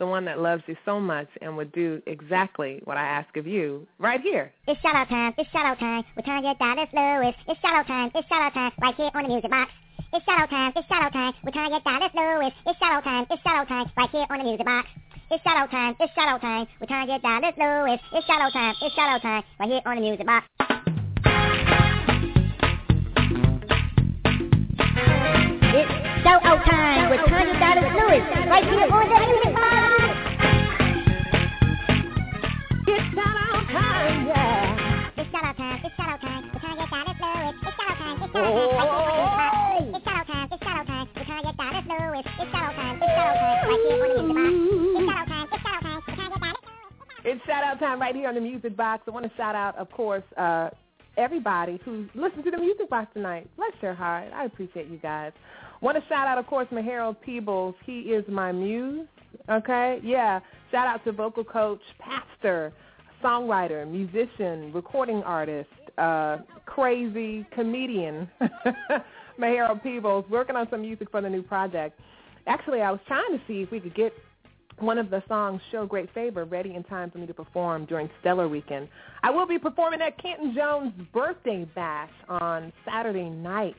the one that loves you so much and would do exactly what I ask of you right here. It's shout out time, it's shout out time. We're trying to get Dallas Lewis. It's shout out time, it's shout out time. Right here on the music box. It's shout out time, it's shout out time. We're trying to get Dallas Lewis. It's shout out time, it's shout out time. Right here on the music box. It's shout out time, it's shout out time. We're trying to get Dallas Lewis. It's shout out time, it's shout out time. Right here on the music box. It's shout out time with Tanya Dallas Lewis. Right here on the music box. Yeah. It's shout out time, it's out time. We're trying to get Dallas Lewis. It's shout out time, it's shout out time. Right here on the music box. It's shout out time, it's shout out time. We're trying to get Dallas Lewis. It's shadow time. It's shadow time. Right here on the music box. It's shadow time. It's shadow time. We're trying to get down. It's shout out time right here on the Music Box. I want to shout out, of course, uh, everybody who listened to the Music Box tonight. Bless your heart. I appreciate you guys. Want to shout out, of course, my Harold Peebles. He is my muse. Okay, yeah. Shout out to vocal coach, pastor, songwriter, musician, recording artist, uh, crazy comedian, my Harold Peebles, working on some music for the new project. Actually, I was trying to see if we could get one of the songs, Show Great Favor, ready in time for me to perform during Stellar Weekend. I will be performing at Canton Jones' birthday bash on Saturday night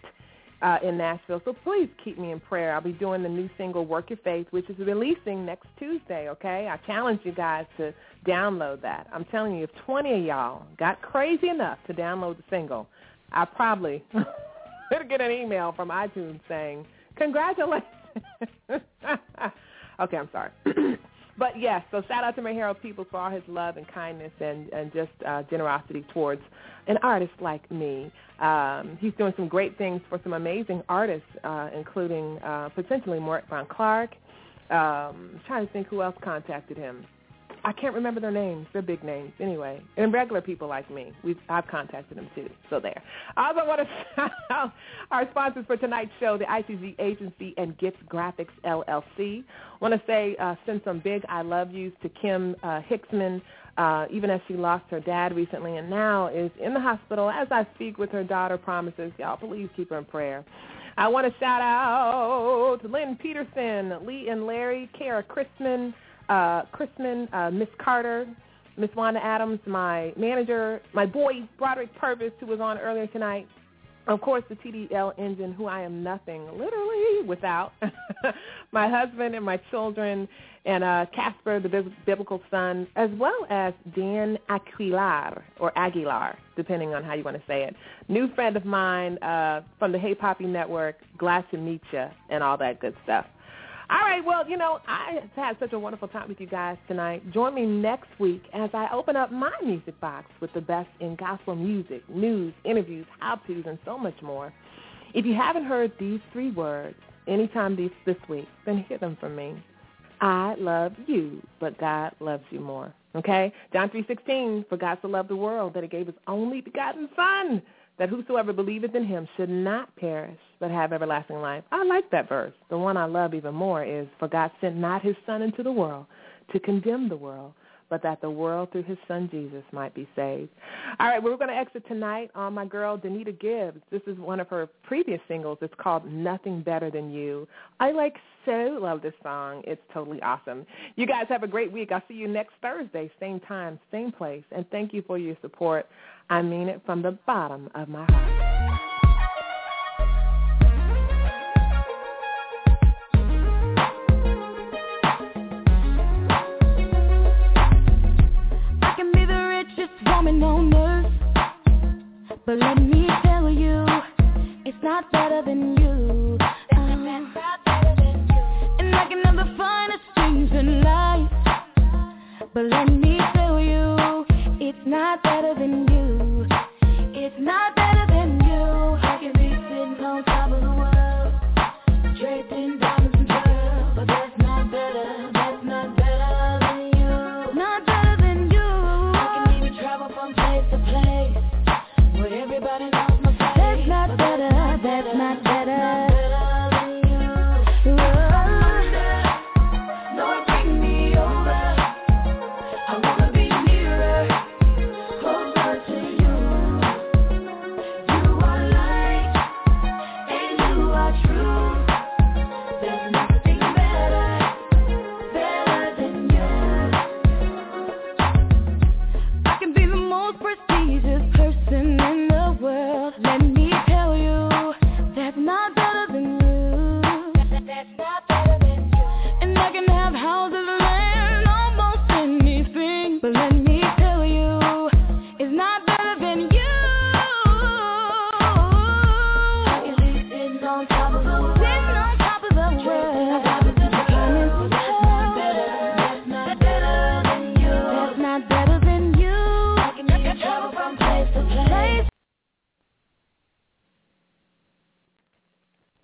uh, in Nashville, so please keep me in prayer. I'll be doing the new single, Work Your Faith, which is releasing next Tuesday, okay? I challenge you guys to download that. I'm telling you, if 20 of y'all got crazy enough to download the single, I probably going get an email from iTunes saying, congratulations. Okay, I'm sorry. but yes, so shout out to my Harold Peebles for all his love and kindness and, and just uh, generosity towards an artist like me. Um, he's doing some great things for some amazing artists, uh, including uh, potentially Mort Von Clark. Um, I'm trying to think who else contacted him. I can't remember their names. They're big names anyway. And regular people like me. We've I've contacted them too. So there. I also want to shout out our sponsors for tonight's show, the ICG Agency and Gifts Graphics LLC. want to say uh, send some big I love yous to Kim uh, Hicksman, uh, even as she lost her dad recently and now is in the hospital as I speak with her daughter promises. Y'all please keep her in prayer. I want to shout out Lynn Peterson, Lee and Larry, Kara Christman, uh, Chrisman, uh, Miss Carter, Miss Wanda Adams, my manager, my boy Broderick Purvis, who was on earlier tonight. Of course, the TDL engine, who I am nothing literally without. my husband and my children, and uh, Casper, the bi- biblical son, as well as Dan Aquilar, or Aguilar, depending on how you want to say it. New friend of mine uh, from the Hey Poppy Network, glad to meet you, and all that good stuff. All right, well, you know, I've had such a wonderful time with you guys tonight. Join me next week as I open up my music box with the best in gospel music, news, interviews, how-tos, and so much more. If you haven't heard these three words anytime these, this week, then hear them from me. I love you, but God loves you more. Okay? John 3.16, for God so loved the world that he gave his only begotten son, that whosoever believeth in him should not perish, but have everlasting life. I like that verse. The one I love even more is, for God sent not his son into the world to condemn the world, but that the world through his son Jesus might be saved. All right, we're going to exit tonight on my girl Danita Gibbs. This is one of her previous singles. It's called Nothing Better Than You. I like so love this song. It's totally awesome. You guys have a great week. I'll see you next Thursday, same time, same place. And thank you for your support. I mean it from the bottom of my heart. I can be the richest woman on earth, but let me tell you, it's not better than you. Can have the finest things in life, but let me tell you, it's not better than you. It's not